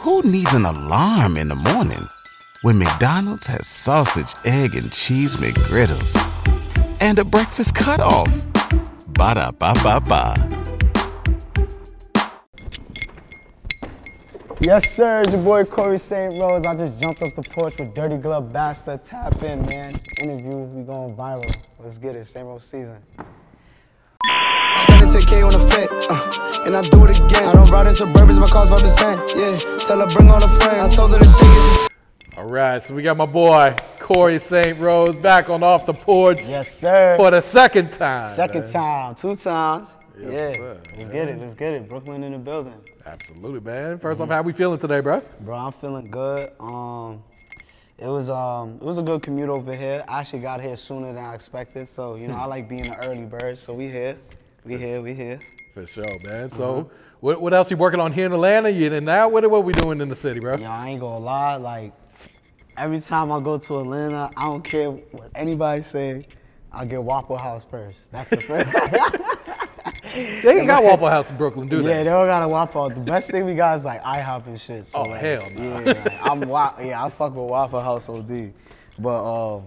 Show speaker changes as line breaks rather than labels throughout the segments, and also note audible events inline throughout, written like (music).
Who needs an alarm in the morning when McDonald's has sausage, egg, and cheese McGriddles and a breakfast cutoff? Ba da ba ba ba.
Yes, sir. It's your boy Corey St. Rose. I just jumped off the porch with Dirty Glove Bastard. Tap in, man. Interview, we going viral. Let's get it. St. Rose season.
Spending 10K on a fit, uh, and I do it again. I don't ride in Suburbans, my car's 5%. Yeah, tell her bring all her friends. I told her to take it.
All right, so we got my boy Corey St. Rose back on off the porch
Yes, sir.
for the second time.
Second
man.
time, two times.
Yes,
yeah,
sir.
let's get it. Let's get it. Brooklyn in the building,
Absolutely, man. 1st off, how we feeling today, bro?
bro. I'm feeling good. Um, it was um, it was a good commute over here. I actually got here sooner than I expected, so you know I like being an early bird. So we here, we here, we here.
For sure, man. So, what, what else you working on here in Atlanta? You and now? What what we doing in the city, bro?
Yo, I ain't gonna lie, like every time I go to Atlanta, I don't care what anybody say, I get Waffle House first. That's the first. (laughs) (laughs)
They ain't got Waffle House in Brooklyn, do
yeah,
they?
they don't got a Waffle House. The best thing we got is like IHOP and shit. So
Oh,
like,
hell no.
Yeah, like, I'm wa- yeah, I fuck with Waffle House OD. But um,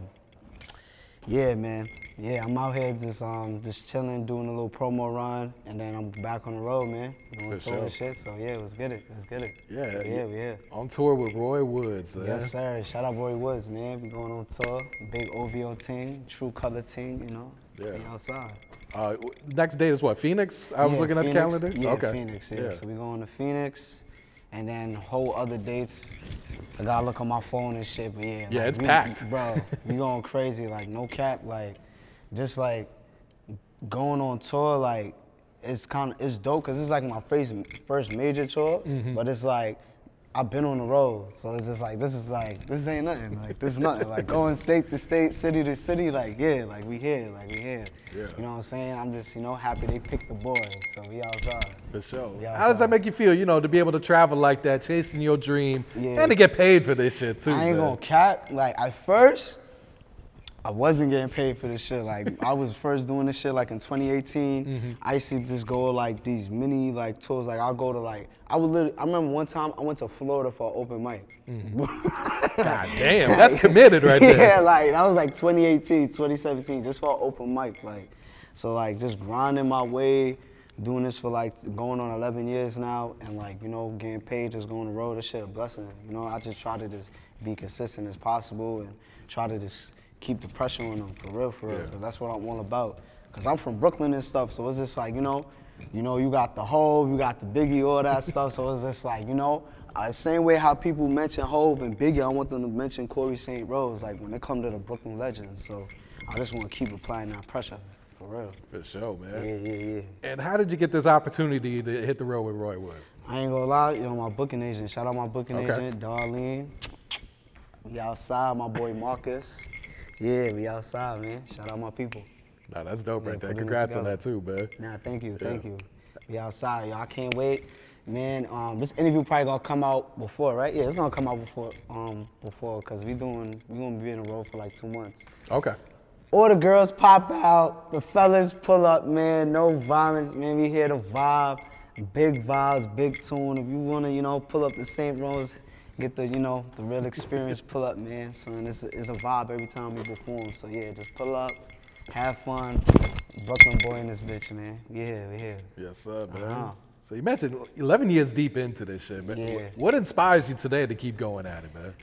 yeah, man. Yeah, I'm out here just um just chilling, doing a little promo run, and then I'm back on the road, man. Doing
For
tour and shit. So yeah, let's get it. Let's get it.
Yeah,
yeah, we here.
On tour with Roy Woods. man.
Yes, sir. Shout out Roy Woods, man. We going on tour. Big OVO team, true color team, you know.
Yeah.
We outside.
Uh, next date is what? Phoenix? I was
Yeah,
looking at the
Phoenix.
calendar.
Yeah,
okay.
Phoenix, yeah. So we going to Phoenix and then whole other dates. I gotta look on my phone and shit, but yeah.
Yeah,
like,
it's
we-
packed.
Bro, we going crazy, like no cap, like just like going on tour, like it's kind of it's dope because it's like my first first major tour,
Mm-hmm.
but it's like I've been on the road, so it's just like this is like this ain't nothing, like this is nothing, like going state to state, city to city, like yeah, like we here, like we here.
Yeah.
You know what I'm saying? I'm just you know happy they picked the boys, so we outside.
For sure.
Yeah,
How does that make you feel, you know, to be able to travel like that, chasing your dream,
Yeah.
and to get paid for this shit, too?
I ain't
man?
gonna cap. Like at first, I wasn't getting paid for this shit. Like I was first doing this shit like in 2018.
Mm-hmm.
I used to just go like these mini like tours. Like I'll go to like I would literally. I remember one time I went to Florida for an open mic. (laughs)
God damn, that's committed right there.
yeah, like that was like 2018, 2017, just for an open mic. Like, so like just grinding my way, doing this for like going on 11 years now, and like you know getting paid, just going on the road. This shit a blessing. You know, I just try to just be consistent as possible and try to just keep the pressure on them for real, for real,
Yeah.
because that's what I'm all about. Cause I'm from Brooklyn and stuff, so it's just like you know, you know, you got the Hove, you got the Biggie, all that (laughs) stuff. So it's just like you know, uh, same way how people mention Hove and Biggie, I want them to mention Corey St. Rose, like when they come to the Brooklyn Legends. So I just want to keep applying that pressure, for real.
For sure, man.
Yeah, yeah, yeah.
And how did you get this opportunity to hit the road with Roy Woods?
I ain't gonna lie, you know, my booking agent. Shout out my booking
Okay.
agent, Darlene. We outside, my boy Marcus. Yeah, we outside, man. Shout out my people.
Nah, that's dope
Yeah,
right there. Congrats on that too, man.
Nah, thank you,
Yeah.
thank you. We outside, y'all. I can't wait. Man, um, this interview probably gonna come out before, right? Yeah, it's gonna come out before, um, before, cause we doing, we gonna be in a row for like two months.
Okay.
All the girls pop out, the fellas pull up, man. No violence, man. We here to vibe, big vibes, big tune. If you wanna, you know, pull up the St. Rose, get the, you know, the real experience, pull up, man. Son, it's a, it's a vibe every time we perform. So yeah, just pull up, have fun. Brooklyn boy in this bitch, man. We here, we here.
Yes, sir, man.
Uh-huh.
So you mentioned 11 years deep into this shit, man.
Yeah.
what inspires you today to keep going at it, man?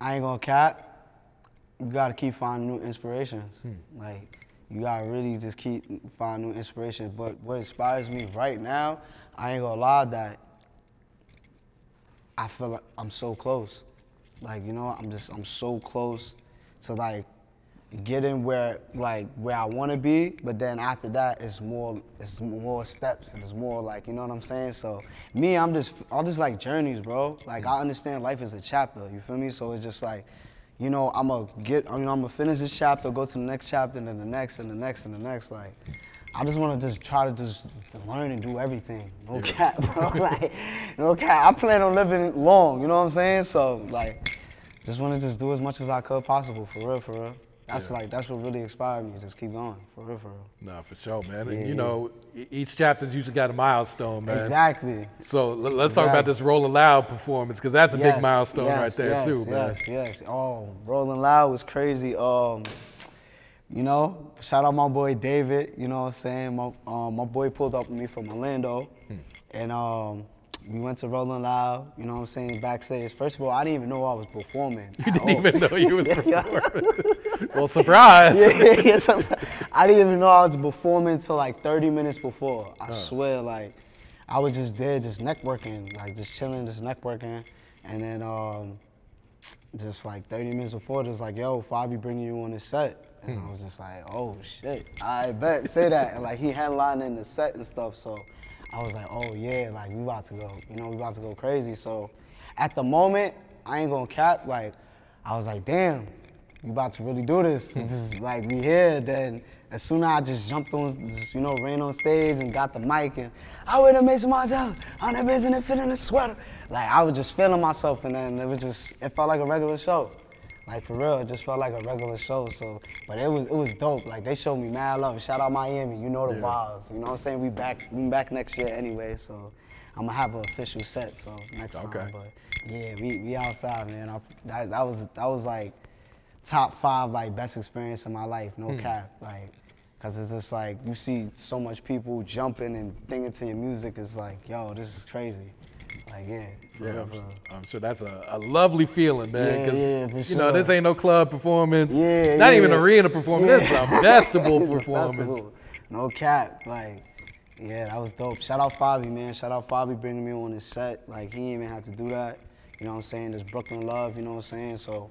I ain't gonna cap. You gotta keep finding new inspirations. Like you gotta really just keep finding new inspirations. But what inspires me right now, I ain't gonna lie that I feel like I'm so close. Like you know, I'm just I'm so close to like getting where like where I want to be. But then after that, it's more it's more steps and it's more like you know what I'm saying. So me, I'm just I'm just like journeys, bro. Like I understand life is a chapter. You feel me? So it's just like. You know, I'm gonna get. I mean, I'm gonna finish this chapter, go to the next chapter, and then the next, and the next, and the next. Like, I just want to just try to just learn and do everything. No cap, (laughs) bro. like, no cap. I plan on living long. You know what I'm saying? So, like, just want to just do as much as I could possible. For real, for real. That's
Yeah.
like that's what really inspired me. Just keep going, for real, for real.
No, for sure, man. And
Yeah,
you know, each chapter's usually got a milestone, man.
Exactly.
So let's talk about this Rolling Loud performance because that's a big milestone
yes,
right there
yes,
too, man.
Yes, yes. Oh, Rolling Loud was crazy. Um, you know, shout out my boy David. You know what I'm saying? My um, my boy pulled up with me from Orlando,
Hmm.
and um, we went to Rolling Loud. You know what I'm saying? Backstage. First of all, I didn't even know I was performing.
You didn't even know you was (laughs)
Yeah.
performing. well, surprise.
yeah, yeah, so- I didn't even know I was performing until like 30 minutes before. I swear, like, I was just there, just networking, like just chilling, just networking, and then um, just like 30 minutes before, just like, yo, Fabi bringing you on the set. And I was just like, oh shit, I bet, say that. And like he had lined in the set and stuff, so I was like, oh yeah, like we about to go, you know, we about to go crazy. So at the moment, I ain't gonna cap, like, I was like, damn, you about to really do this. (laughs) This is like we here. Then as soon as I just jumped on, just, you know, ran on stage and got the mic and I would have made some job on the business and fit in a sweater. Like I was just feeling myself and then it was just it felt like a regular show. Like for real, it just felt like a regular show. So, but it was it was dope. Like they showed me mad love. Shout out Miami, you know the
Yeah.
vibes. You know what I'm saying? We back we back next year anyway. So I'm gonna have an official set. So next
Okay.
time. But yeah, we we outside, man. I, that, that was that was like top five like best experience in my life, no
Hmm.
cap. Like, cause it's just like you see so much people jumping and thinking to your music. It's like, yo, this is crazy. Like, yeah.
Yeah, I'm. I'm sure that's a, a lovely feeling, man.
Yeah,
'cause,
yeah, for
You know, this ain't no club performance.
Yeah,
Not
yeah.
even arena performance. This is a festival (laughs) performance.
festival. No cap. Like, yeah, that was dope. Shout out Fabi, man. Shout out Fabi bringing me on his set. Like, he even had to do that. You know what I'm saying? This Brooklyn love, you know what I'm saying? So,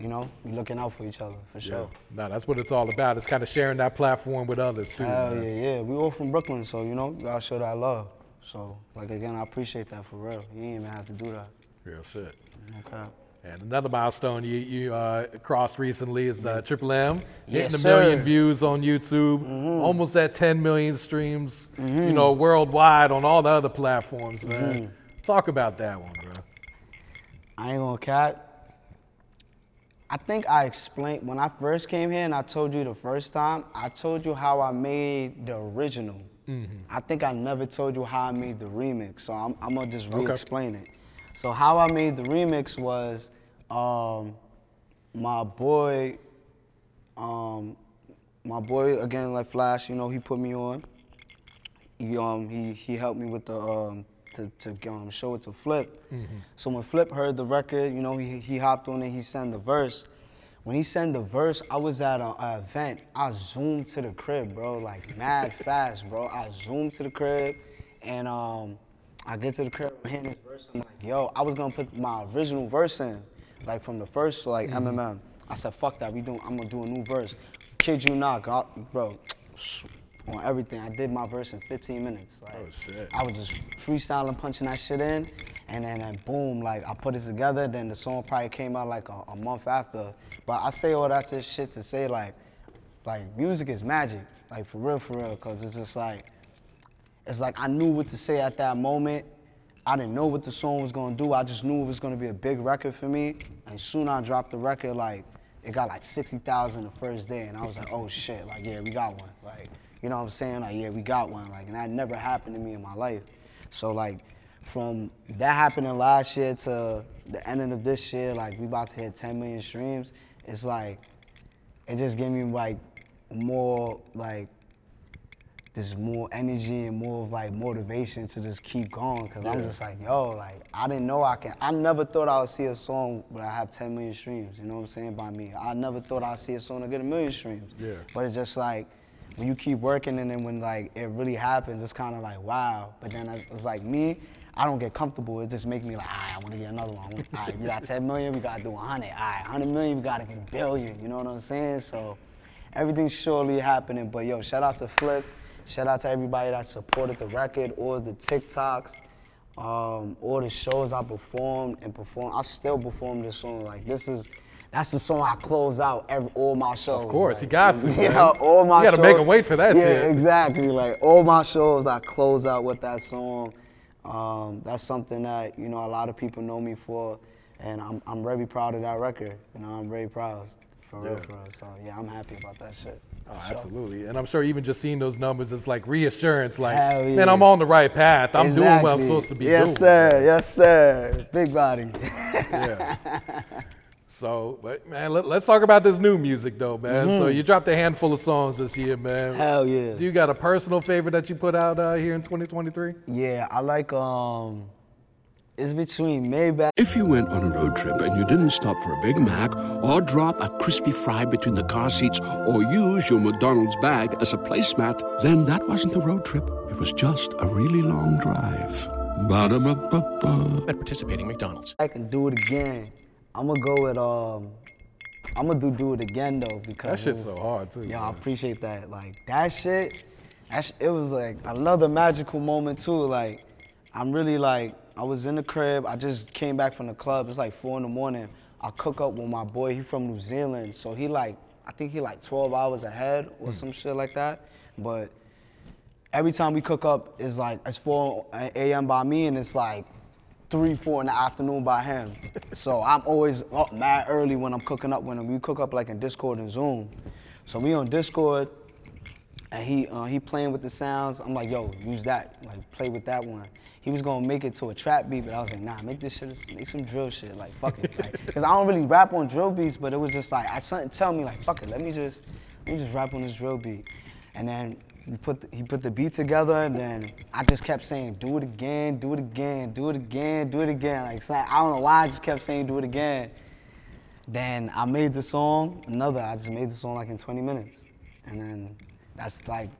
you know, we looking out for each other, for
Yeah.
sure.
No, that's what it's all about. It's kind of sharing that platform with others too.
Hell
man.
yeah, yeah. We all from Brooklyn, so, you know, gotta show that love. So, like, again, I appreciate that for real. You ain't even have to do that.
Real shit.
Okay.
And another milestone you, you uh, crossed recently is uh, Triple M hitting
Yes,
a million
sir.
views on YouTube, almost at 10 million streams, you know, worldwide on all the other platforms, man. Talk about that one, bro.
I ain't gonna cap. I think I explained when I first came here and I told you the first time, I told you how I made the original. I think I never told you how I made the remix, so I'm, I'm gonna just re-explain it. So how I made the remix was um, my boy, um, my boy again like Flash, you know, he put me on. He um he he helped me with the um to to um, show it to Flipp. So when Flipp heard the record, you know, he he hopped on it. He sent the verse. When he sent the verse, I was at a, a event. I zoomed to the crib, bro, like mad (laughs) fast, bro. I zoomed to the crib, and um, I get to the crib, I'm hitting this verse. I'm like, yo, I was gonna put my original verse in, like from the first, like MMM. I said, fuck that, we doing. I'm gonna do a new verse. Kid you not, God, bro on everything. I did my verse in 15 minutes. Like,
Oh, shit.
I was just freestyling, punching that shit in, and then and boom, like I put it together. Then the song probably came out like a, a month after. But I say all that shit to say like, like music is magic, like for real, for real, cause it's just like, it's like I knew what to say at that moment. I didn't know what the song was gonna do. I just knew it was gonna be a big record for me. And soon I dropped the record, like it got like 60,000 the first day, and I was like, oh shit, like yeah, we got one, like you know what I'm saying? Like yeah, we got one, like and that never happened to me in my life. So like from that happening last year to the ending of this year, like we about to hit 10 million streams. It's like it just gave me like more like this more energy and more of like motivation to just keep going. Cause I'm just like, yo, like I didn't know I can. I never thought I would see a song where I have 10 million streams. You know what I'm saying by me. I never thought I'd see a song that get a million streams.
Yeah.
But it's just like when you keep working and then when like it really happens, it's kind of like wow. But then it's like me. I don't get comfortable. It just makes me like, right, I want to get another one. All right, we got 10 million, we got to do 100. All right, 100 million, we got to get a billion. You know what I'm saying? So everything's surely happening. But yo, shout out to Flipp. Shout out to everybody that supported the record, or the TikToks, um, all the shows I performed and performed. I still perform this song. Like this is, that's the song I close out every all my shows.
Of course,
like,
you got (laughs) to,
You
man.
know, all my
You gotta make
shows-
'em wait for that
yeah,
shit.
exactly. Like all my shows, I close out with that song. Um, that's something that you know a lot of people know me for, and I'm I'm very proud of that record. You know, I'm very proud For real,
Yeah.
for real. So yeah, I'm happy about that shit.
Oh,
sure.
absolutely. And I'm sure even just seeing those numbers, it's like reassurance. Like,
Hell
man. I'm on the right path. I'm doing what I'm supposed to be
yes,
doing.
Yes, sir. Yes, sir. Big body.
Yeah. (laughs) so, but man, let, us talk about this new music though, man. So you dropped a handful of songs this year, man.
Mm-hmm. Hell yeah.
Do you got a personal favorite that you put out uh, here in 2023?
Yeah, I like um. It's between Maybach.
If you went on a road trip and you didn't stop for a Big Mac or drop a crispy fry between the car seats or use your McDonald's bag as a placemat, then that wasn't a road trip. It was just a really long drive. Ba-da-ba-ba-ba.
At participating McDonald's.
I can do it again. I'm gonna go with um. I'm gonna do do it again though because
That
it
shit's
was-
so hard too.
Yeah, I
man.
appreciate that. Like that shit, that sh- it was like another magical moment too. Like I'm really like I was in the crib. I just came back from the club. It's like four in the morning. I cook up with my boy. He from New Zealand, so he like I think he like 12 hours ahead or some shit like that. But every time we cook up, it's like it's 4 a.m. by me, and it's like three, four in the afternoon by him. so I'm always up mad early when I'm cooking up with him. We cook up like in Discord and Zoom. So we on Discord, and he uh, he playing with the sounds. I'm like, yo, use that, like play with that one. He was gonna make it to a trap beat, but I was like, nah, make this shit, make some drill shit, like fuck it, like, cause I don't really rap on drill beats, but it was just like, I something tell me like, fuck it, let me just, let me just rap on this drill beat, and then he put the, he put the beat together, and then I just kept saying, do it again, do it again, do it again, do it again, like so I don't know why I just kept saying, do it again. Then I made the song, another, I just made the song like in 20 minutes. And then that's like,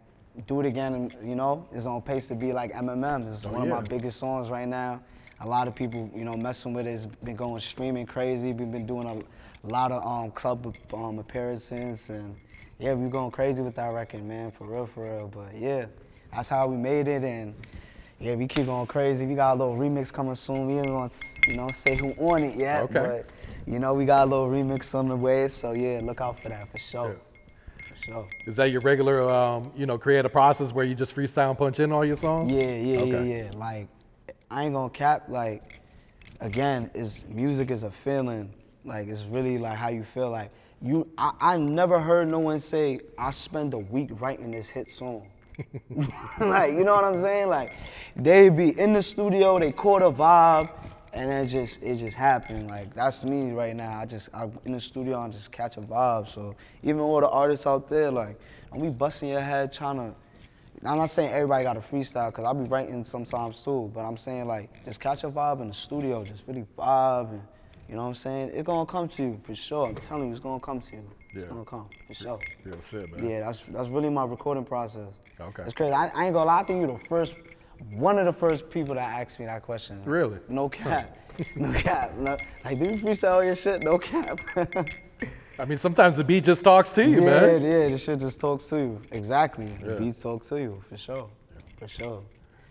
do it again, and you know, it's on pace to be like MMM. It's
Oh,
one of my biggest songs right now. A lot of people, you know, messing with it. It's been going streaming crazy. We've been doing a lot of um, club um, appearances, and yeah, we're going crazy with that record, man, for real, for real. But yeah, that's how we made it, and yeah, we keep going crazy. We got a little remix coming soon. We ain't gonna, you know, say who on it yet,
Okay.
but you know, we got a little remix on the way. So yeah, look out for that for sure. For sure.
Is that your regular, um, you know, creative process where you just freestyle and punch in all your songs?
Yeah, yeah,
Okay.
yeah, yeah. Like, I ain't gonna cap. Like, again, is music is a feeling. Like, it's really like how you feel. Like, you, I, I never heard no one say I spend a week writing this hit song. (laughs) like, you know what I'm saying? Like, they be in the studio, they caught a vibe, and it just, it just happened. Like, that's me right now. I just, I'm in the studio and just catch a vibe. So, even all the artists out there, like, we busting your head trying to. I'm not saying everybody got a freestyle, cause I be writing sometimes too. But I'm saying like, just catch a vibe in the studio, just really vibe, and you know what I'm saying? It's gonna come to you for sure. I'm telling you, it's gonna come to you. It's
Yeah.
gonna come for sure.
Real shit, man.
Yeah, that's that's really my recording process.
Okay.
It's crazy. I, I ain't gonna lie. I think you're the first, one of the first people that asked me that question.
Really?
No cap. (laughs) no cap. No, like, do you freestyle your shit? No cap. (laughs)
I mean, sometimes the beat just talks to you,
yeah,
man.
yeah. The shit just talks to you. Exactly. The
Yeah.
beats talk to you for sure. For sure.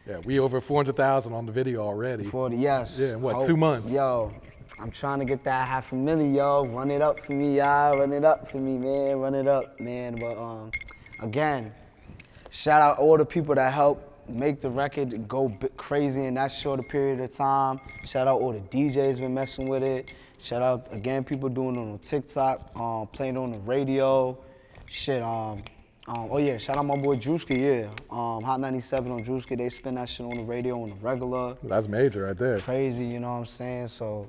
Yeah, we over 400,000 on the video already.
40, yes.
Yeah, what,
Hope-
two months?
Yo, I'm trying to get that half a million, yo. Run it up for me, y'all. Run it up for me, man. Run it up, man. But um, again, shout out all the people that helped make the record go crazy in that short a period of time. Shout out all the DJs been messing with it. Shout out again people doing it on TikTok, um, playing it on the radio. Shit, um, um, oh yeah, shout out my boy Drewski, yeah. Um, Hot 97 on Drewski, they spin that shit on the radio on the regular
That's major right there.
crazy, you know what I'm saying? So,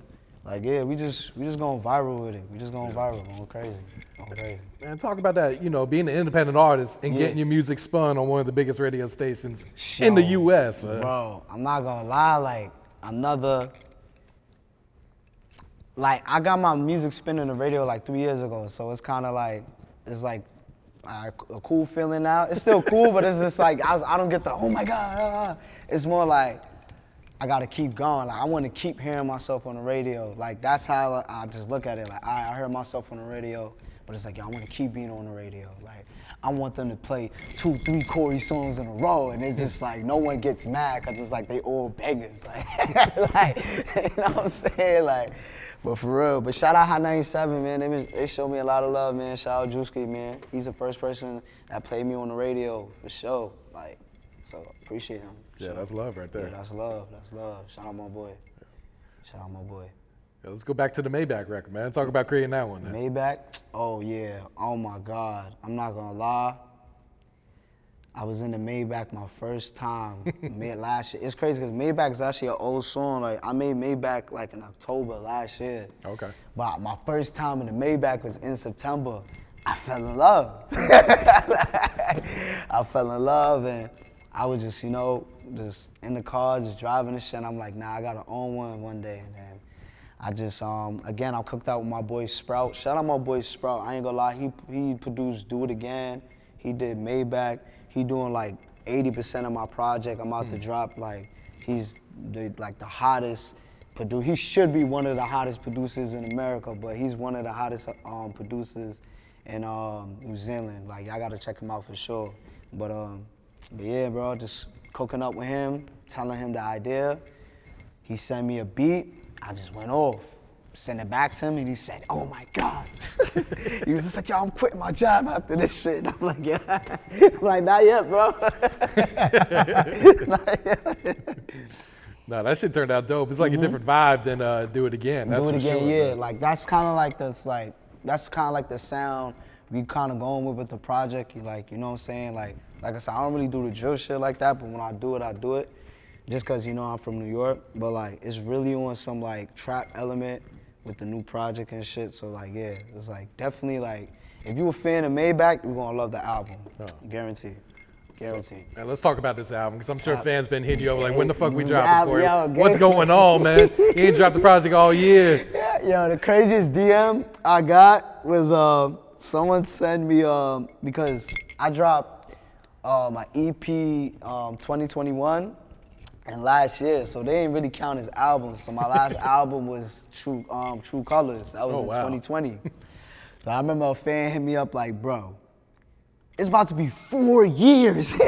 like, yeah, we just we just going viral with it. We just going viral, going crazy, going crazy.
Man, talk about that, you know, being an independent artist and
Yeah.
getting your music spun on one of the biggest radio stations in the U.S., man.
Bro, I'm not gonna lie, like another. Like I got my music spun on the radio like three years ago, so it's kind of like it's like uh, a cool feeling now. It's still cool, but it's just like I, was, I don't get the oh my god. ah." It's more like I gotta keep going. Like I want to keep hearing myself on the radio. Like that's how I just look at it. Like I, I heard myself on the radio, but it's like yo, I want to keep being on the radio. Like I want them to play two, three Corey songs in a row, and they just like no one gets mad because it's like they all beggars. (laughs) Like, like (laughs) you know what I'm saying? Like, but for real. But shout out Hot 97, man. They, they showed me a lot of love, man. Shout out Drewski, man. He's the first person that played me on the radio for sure. Like, so appreciate him.
Yeah,
sure.
that's love right there.
Yeah, that's love. That's love. Shout out my boy. Shout out my boy.
Yeah, let's go back to the Maybach record, man. Talk about creating that one. Then.
Maybach. Oh yeah. Oh my God. I'm not gonna lie. I was in the Maybach my first time (laughs) mid last year. It's crazy because Maybach is actually an old song. Like I made Maybach like in October last year.
Okay.
But my first time in the Maybach was in September. I fell in love. (laughs) I fell in love and I was just, you know, just in the car, just driving and shit. And I'm like, nah, I gotta own one one day. And then I just, um, again, I cooked out with my boy Sprout. Shout out my boy Sprout. I ain't gonna lie, he he produced Do It Again. He did Maybach. He doing like 80% of my project. I'm about to drop like he's the, like the hottest producer. He should be one of the hottest producers in America, but he's one of the hottest um, producers in um, New Zealand. Like y'all gotta check him out for sure. But um, but yeah, bro, just cooking up with him, telling him the idea. He sent me a beat. I just went off. Sent it back to him, and he said, "Oh my God." (laughs) he was just like, "Yo, I'm quitting my job after this shit." And I'm like, (laughs) "Yeah." I'm like, not yet, bro. (laughs) Not yet.
No, that shit turned out dope. It's like a different vibe than uh, Do It Again. That's
Mm-hmm. Do it again,
sure,
yeah.
man.
Like that's kind of like this, like that's kind of like the sound we kind of going with with the project. You like, you know what I'm saying? Like, like I said, I don't really do the drill shit like that, but when I do it, I do it. Just cause you know I'm from New York, but like it's really on some like trap element with the new project and shit. So like yeah, it's like definitely like if you a fan of Maybach, you're gonna love the album, Yeah. guaranteed, guaranteed.
Man, let's talk about this album because I'm sure
Uh,
fans been hitting you over like, when the fuck we dropping for you?
yo,
What's going on, man? You ain't dropped the project all year. (laughs)
Yeah, yo, the craziest DM I got was uh, someone sent me um, because I dropped uh, my EP um, 2021 and last year, so they didn't really count as albums. So my last (laughs) album was True um, True Colors. That was
Oh,
in
wow.
2020. (laughs) so I remember a fan hit me up like, bro, it's about to be four years. (laughs)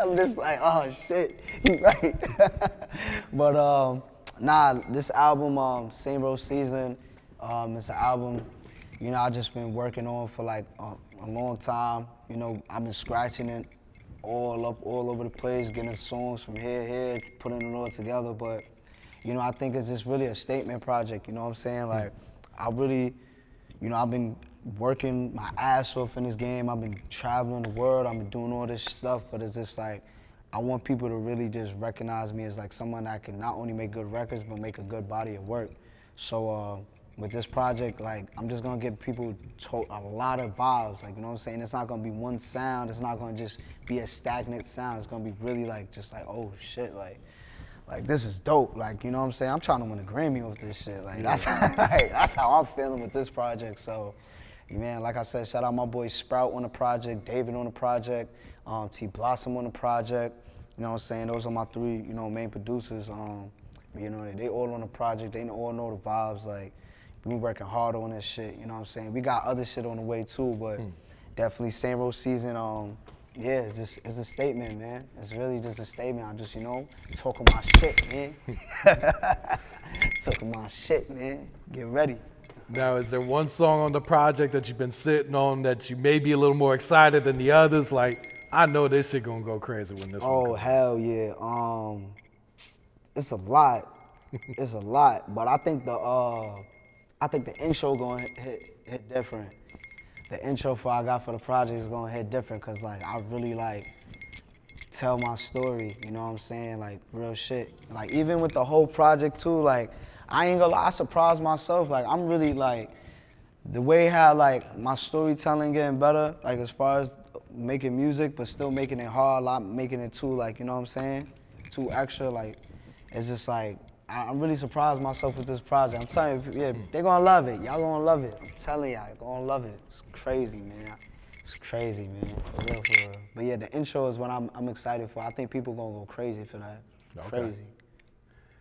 I'm just like, oh shit, you right. but um, nah, this album, um, St. Rose Season, um, it's an album, you know, I just been working on for like a, a long time. You know, I've been scratching it all up, all over the place, getting songs from here, here, putting it all together. But you know, I think it's just really a statement project. You know what I'm saying? Like, I really, you know, I've been working my ass off in this game. I've been traveling the world. I've been doing all this stuff, but it's just like I want people to really just recognize me as like someone that can not only make good records but make a good body of work. So uh, with this project, like I'm just gonna give people to- a lot of vibes. Like you know what I'm saying? It's not gonna be one sound. It's not gonna just be a stagnant sound. It's gonna be really like just like oh shit like like this is dope. Like you know what I'm saying? I'm trying to win a Grammy with this shit. Like that's (laughs) like, that's how I'm feeling with this project. So, man, like I said, shout out my boy Sprout on the project, David on the project, um, T Blossom on the project. You know what I'm saying? Those are my three, you know, main producers. Um, you know, they all on the project. They all know the vibes. Like we working hard on this shit. You know what I'm saying? We got other shit on the way too, but definitely St. Rose season. Um, yeah, it's just it's a statement, man. It's really just a statement. I'm just you know talking my shit, man. (laughs) talking my shit, man. Get ready.
Now, is there one song on the project that you've been sitting on that you may be a little more excited than the others? Like, I know this shit gonna go crazy when this one
Oh hell yeah. Um, it's a lot. it's a lot, but I think the uh, I think the intro gonna hit, hit hit different. The intro for I got for the project is gonna hit different, cause like I really like tell my story. You know what I'm saying? Like real shit. Like even with the whole project too. Like I ain't gonna lie, I surprised myself. Like I'm really like the way how like my storytelling getting better. Like as far as making music, but still making it hard. Like making it too like you know what I'm saying? Too extra. Like it's just like I- I'm really surprised myself with this project. I'm telling you, yeah, they're gonna love it. Y'all gonna love it. I'm telling y'all, you're gonna love it. It's crazy, man. It's crazy, man. For real, for real. But yeah, the intro is what I'm, I'm excited for. I think people gonna go crazy for that.
Okay.
Crazy.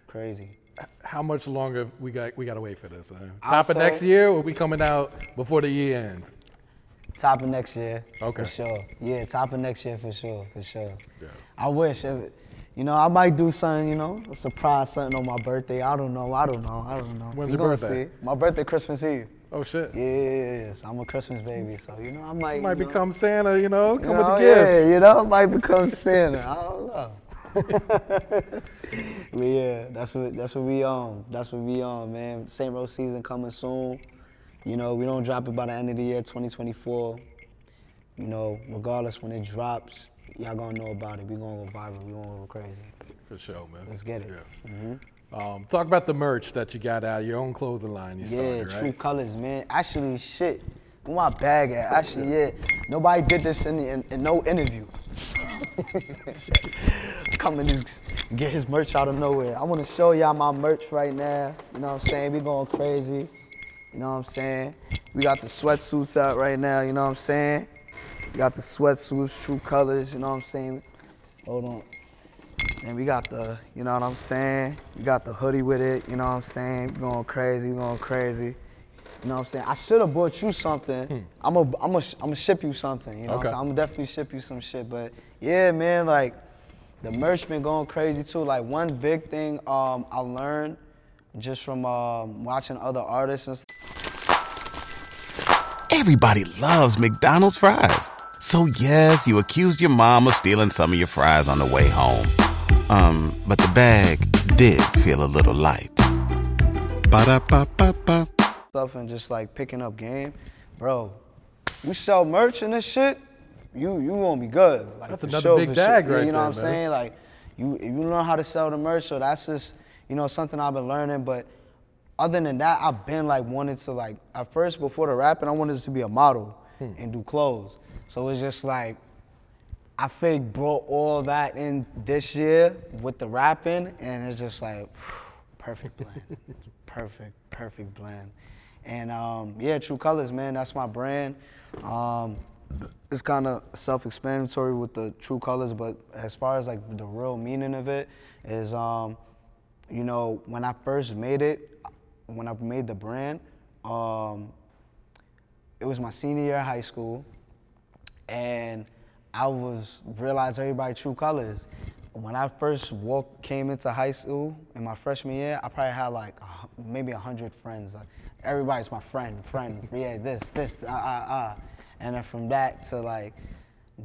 Crazy.
How much longer we got? We gotta wait for this. Huh? Top of next year, or we coming out before the year ends?
Top of next year.
Okay.
For sure. Yeah, top of next year for sure, for sure.
Yeah.
I wish if you know, I might do something, you know, a surprise something on my birthday. I don't know, I don't know, I don't know.
When's
We
your birthday?
see. My birthday Christmas Eve.
Oh shit!
Yes, I'm a Christmas baby, so you know I might
You might
you know,
become Santa, you know, come
you
with
know,
the gifts.
Yeah, you know, I might become Santa. I don't know. (laughs) But yeah, that's what that's what we on. That's what we on, man. St. Rose season coming soon. You know, we don't drop it by the end of the year, 2024. You know, regardless when it drops, y'all gonna know about it. We gonna go viral. We gonna go crazy.
For sure, man.
Let's get it.
Yeah. Um, talk about the merch that you got out, of your own clothing line you
Yeah,
started,
true
right?
colors, man. Actually, shit. Where my bag at? Actually, yeah. Nobody did this in, in, in no interview. (laughs) Come and just get his merch out of nowhere. I want to show y'all my merch right now. You know what I'm saying? We going crazy. You know what I'm saying? We got the sweatsuits out right now. You know what I'm saying? Got the sweatsuits, true colors. You know what I'm saying? Hold on. And we got the, you know what I'm saying? We got the hoodie with it, you know what I'm saying? We going crazy, we going crazy. You know what I'm saying? I should have bought you something. I'm going I'm to I'm ship you something, you know what I'm saying? I'm gonna definitely ship you some shit, but yeah, man, like the merch been going crazy too. Like one big thing um, I learned just from um, watching other artists and
Everybody loves McDonald's fries. So yes, you accused your mom of stealing some of your fries on the way home. Um, but the bag did feel a little light. Ba-da-ba-ba-ba.
stuff and just like picking up game, bro. You sell merch and this shit, you you gonna be good. Like,
That's
for
another
sure,
big
for sure.
bag
Yeah,
right
You know
there,
what I'm
man.
saying? Like you you learn how to sell the merch, so that's just you know something I've been learning. But other than that, I've been like wanted to like at first before the rapping, I wanted to be a model
Hmm.
and do clothes. So it's just like I think brought all that in this year with the rapping, and it's just like (sighs) perfect blend, (laughs) perfect, perfect blend. And um, yeah, True Colors, man, that's my brand. Um, it's kind of self-explanatory with the True Colors, but as far as like the real meaning of it is, um, you know, when I first made it, when I made the brand, um, it was my senior year of high school and I was realized everybody true colors. When I first walked, came into high school in my freshman year, I probably had like hu- maybe hundred friends. Like everybody's my friend, friend. (laughs) yeah, this, this, ah, ah, ah. And then from that to like,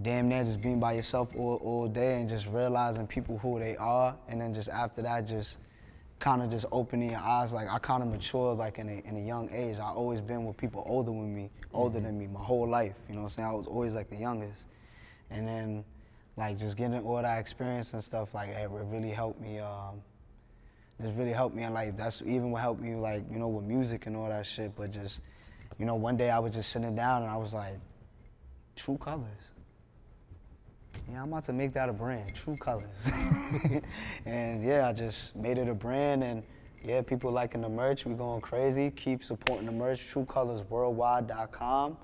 damn near just being by yourself all, all day and just realizing people who they are, and then just after that, just kind of just opening your eyes. Like I kind of matured like in a, in a young age. I always been with people older than me, older than me my whole life. You know what I'm saying? I was always like the youngest. And then like just getting all that experience and stuff like it really helped me. Um, just really helped me in life. That's even what helped me like you know with music and all that shit. But just you know one day I was just sitting down and I was like, True Colors. Yeah, I'm about to make that a brand, True Colors. (laughs) and yeah, I just made it a brand and yeah, people liking the merch. We going crazy. Keep supporting the merch. TrueColorsWorldwide.com.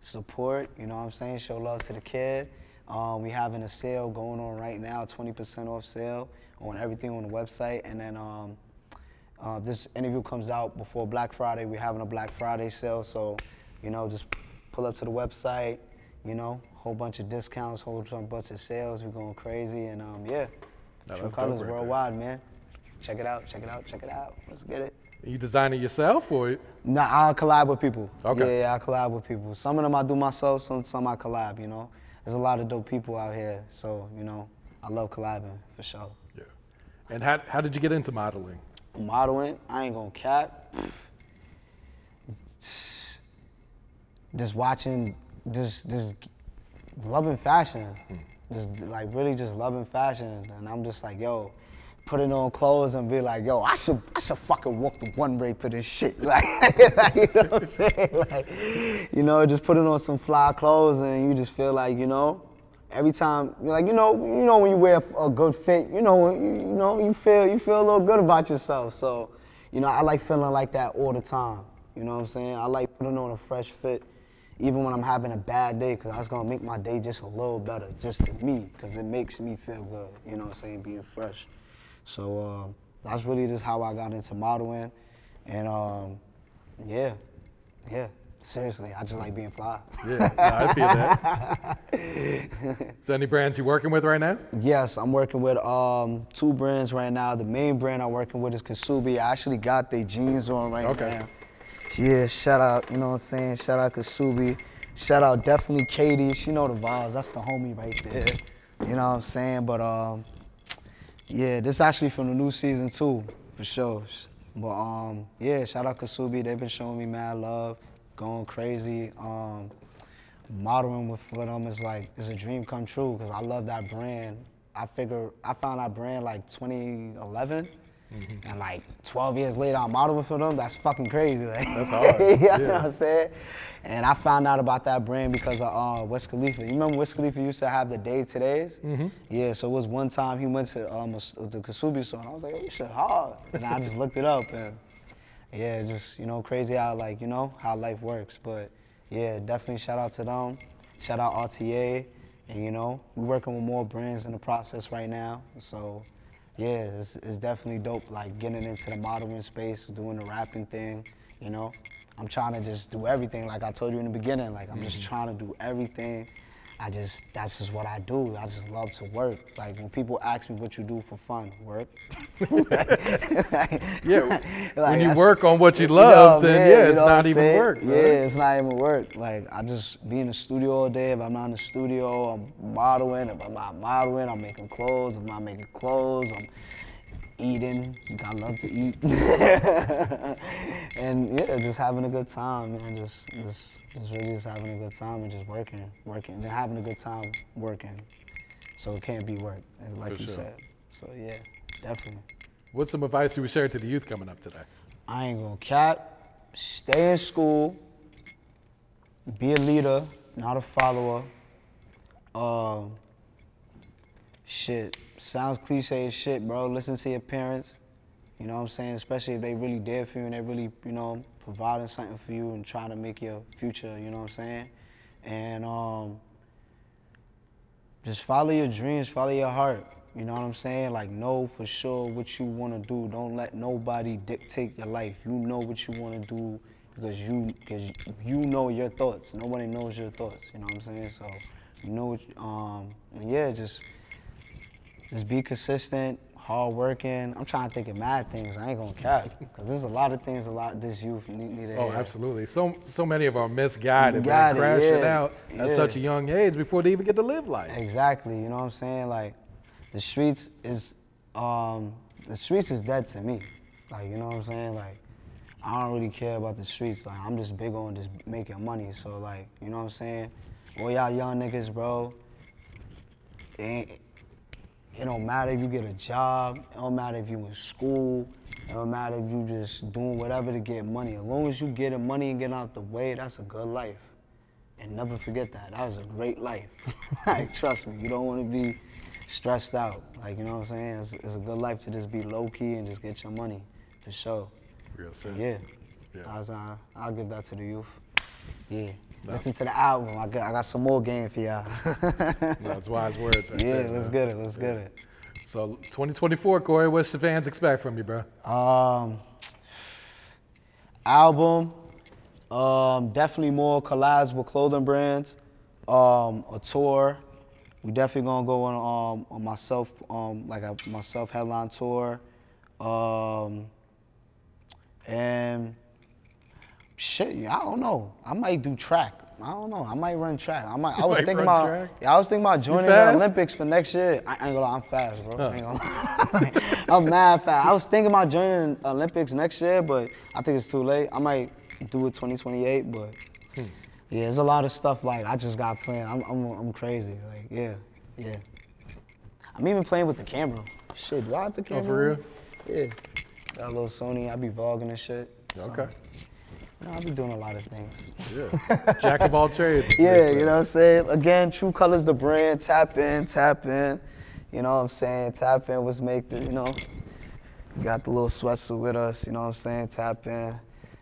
Support, you know what I'm saying? Show love to the kid. Um, we having a sale going on right now, 20% off sale on everything on the website. And then um, uh, this interview comes out before Black Friday. We're having a Black Friday sale, so you know, just pull up to the website. You know, whole bunch of discounts, whole bunch of sales. We're going crazy, and um, yeah,
No,
True Colors
right there.
worldwide, man. Check it out, check it out, check it out. Let's get it.
You design it yourself or it
Nah, I'll collab with people.
Okay.
Yeah, I collab with people. Some of them I do myself, some some I collab. You know, there's a lot of dope people out here, so you know, I love collabing for sure.
yeah. And how, how did you get into modeling?
modeling, I ain't gonna cap. Just watching, just just loving fashion, hmm. just like really just loving fashion, and I'm just like, yo, putting on clothes and be like, yo, I should I should fucking walk the one way for this shit, (laughs) like, like, you know what I'm saying, (laughs) like, you know, just putting on some fly clothes and you just feel like, you know, every time you're like you know you know when you wear a good fit you know you, you know you feel you feel a little good about yourself. So you know I like feeling like that all the time. You know what I'm saying? I like putting on a fresh fit even when I'm having a bad day because that's gonna make my day just a little better just to me because it makes me feel good you know what I'm saying being fresh so um, that's really just how I got into modeling and um, yeah yeah seriously I just like being fly
Yeah, no, I feel that. (laughs) Is there any brands you're working with right now?
Yes, I'm working with um, two brands right now. The main brand I'm working with is Ksubi. I actually got their jeans on right
Okay.
now. Yeah, shout out, you know what I'm saying? Shout out Ksubi. Shout out definitely Katie. She know the vibes. That's the homie right there. You know what I'm saying? But um, Yeah, this actually from the new season too, for sure. But um, yeah, shout out Ksubi. They've been showing me mad love, going crazy. Um, modeling with them is like is a dream come true because I love that brand. I figure I found that brand like 2011. And like 12 years later, I'm modeling for them. That's fucking crazy. Like,
That's (laughs) hard.
you know what I'm saying? And I found out about that brand because of uh, Wiz Khalifa. You remember Wiz Khalifa used to have the day todays? Mm-hmm. Yeah, so it was one time he went to um, the Ksubi store and I was like, oh, you shit hard. And I just looked it up and yeah, just, you know, crazy how like, you know, how life works. But yeah, definitely shout out to them. Shout out RTA. And you know, we're working with more brands in the process right now. So yeah, it's, it's definitely dope, like getting into the modeling space, doing the rapping thing, you know. I'm trying to just do everything, like I told you in the beginning, like I'm just mm-hmm. trying to do everything. I just, that's just what I do. I just love to work. Like when people ask me what you do for fun, work. (laughs)
Yeah, (laughs) when you work on what you
you
love,
know,
then
man,
yeah, it's not even
saying?
work.
Yeah, it's not even work. Like I just be in the studio all day. If I'm not in the studio, I'm modeling. If I'm not modeling, I'm making clothes. If I'm not making clothes, I'm eating. I love to eat. (laughs) and yeah, just having a good time, man. Just, just, just really just having a good time and just working, working, and having a good time working. So it can't be work, as like
For
you
sure.
said. So yeah, definitely.
What's some advice you would share to the youth coming up today?
I ain't gonna cap. Stay in school. Be a leader, not a follower. Uh, shit. Sounds cliche as shit, bro. Listen to your parents. You know what I'm saying? Especially if they really there for you and they really, you know, providing something for you and trying to make your future, you know what I'm saying? And um, just follow your dreams, follow your heart. You know what I'm saying? Like know for sure what you want to do. Don't let nobody dictate your life. You know what you want to do because you because you know your thoughts. Nobody knows your thoughts. You know what I'm saying? So you know what. Um, yeah, just just be consistent, hard working. I'm trying to think of mad things. I ain't gonna cap because there's a lot of things a lot this youth need, need to
Oh,
hear.
absolutely. So so many of them misguided, man,
Misguided,
crashing
yeah,
out at
yeah.
such a young age before they even get to live life.
Exactly, you know what I'm saying? Like, the streets is, um, the streets is dead to me. Like, you know what I'm saying? Like, I don't really care about the streets. Like, I'm just big on just making money. So, like, you know what I'm saying? All y'all young niggas, bro, it, ain't, it don't matter if you get a job. It don't matter if you in school. It don't matter if you just doing whatever to get money. As long as you getting money and getting out the way, that's a good life. And never forget that. That was a great life. (laughs) like, trust me, you don't want to be stressed out. Like, you know what I'm saying? It's, it's a good life to just be low key and just get your money, for sure.
Real shit.
Yeah.
Yeah.
I uh, I'll give that to the youth. Yeah. Listen to the album. I got, I got some more game for y'all. (laughs)
That's wise words. Right (laughs)
yeah,
there,
let's get it. Let's get it.
So 2024, Corey, what's the fans expect from you, bro?
Um, album, um, definitely more collabs with clothing brands. Um, a tour. We definitely gonna go on um, on myself um, like a myself headline tour. Um, and shit, I don't know. I might do track. I don't know. I might run track. I might. I (laughs) was
might
thinking about.
track?
Yeah, I was thinking about joining the? Olympics for next year. I I ain't gonna lie, I'm fast, bro. I gonna (laughs) lie. (laughs) I'm mad fast. I was thinking about joining the Olympics next year, but I think it's too late. I might do it 2028, but
Hmm.
yeah, there's a lot of stuff like I just got planned. I'm, I'm, I'm crazy. Like, yeah, yeah. I'm even playing with the camera. Shit, do I have the camera?
Oh, for
real? Yeah. Got a little Sony. I be vlogging and shit. so,
Okay.
You know, I be doing a lot of things.
Yeah. (laughs) Jack of all trades.
Yeah, you know what I'm saying? Again, True Colors the brand. Tap in, tap in. You know what I'm saying? Tap in. What's make the, you know, got the little sweatsuit with us. You know what I'm saying? Tap in.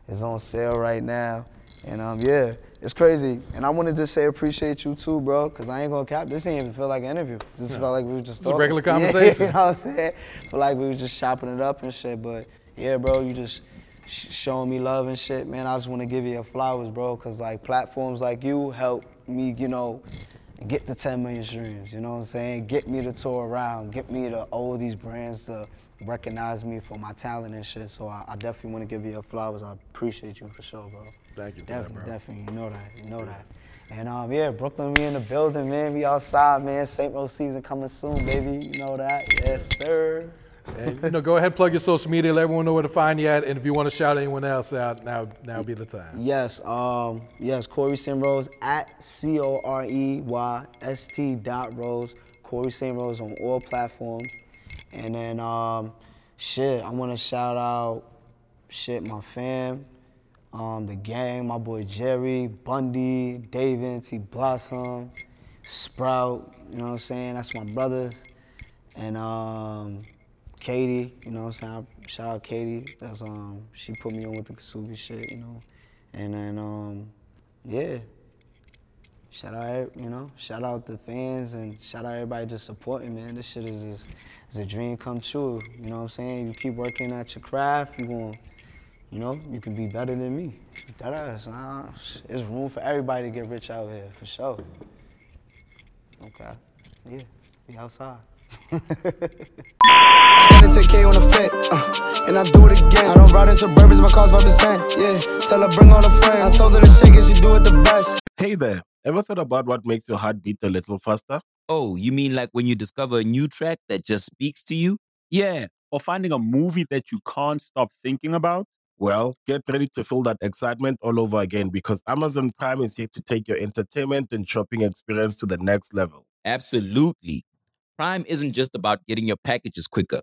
It's on sale right now. And um, yeah, it's crazy. And I wanted to say appreciate you too, bro, because I ain't gonna cap. This didn't even feel like an interview. This felt like we were just
It's a
talking.
regular (laughs)
Yeah,
conversation.
you know what I'm saying? Feel like we were just chopping it up and shit. But yeah, bro, you just sh- showing me love and shit, man. I just want to give you your flowers, bro, because like platforms like you help me, you know, get to 10 million streams. You know what I'm saying? Get me to tour around. Get me to all these brands to recognize me for my talent and shit. So I, I definitely want to give you your flowers. I appreciate you for sure, bro.
Thank you for that,
Definitely,
bro.
definitely. You know that. You know that. And um, yeah, Brooklyn, we in the building, man. We outside, man. St. Rose season coming soon, baby. You know that? Yes, sir.
And, you know, go ahead, plug your social media, let everyone know where to find you at, and if you want to shout anyone else out, now now be the time.
Yes, um, yes, Corey St. Rose at C O R E Y S T dot Rose. Corey St. Rose on all platforms. And then, um, shit, I want to shout out, shit, my fam, um, the gang, my boy Jerry, Bundy, David, T Blossom, Sprout, you know what I'm saying? That's my brothers. And um, Katie, you know what I'm saying? Shout out Katie. That's um she put me on with the Ksubi shit, you know. And then um yeah. Shout out, you know, shout out the fans and shout out everybody just supporting, man. This shit is, is, a dream come true. You know what I'm saying? You keep working at your craft, you going, you know, you can be better than me. That uh, there's room for everybody to get rich out here, for sure. Okay, yeah, be outside. (laughs)
Spending 10K on a fit, uh, and I do it again. I don't ride in Suburbans, my car's 5%. Yeah, tell her bring all her friends. I told her to shake it, she do it the best.
Hey there, ever thought about what makes your heart beat a little faster?
Oh, you mean like when you discover a new track that just speaks to you?
Yeah, or finding a movie that you can't stop thinking about.
Well, get ready to feel that excitement all over again because Amazon Prime is here to take your entertainment and shopping experience to the next level.
Absolutely. Prime isn't just about getting your packages quicker.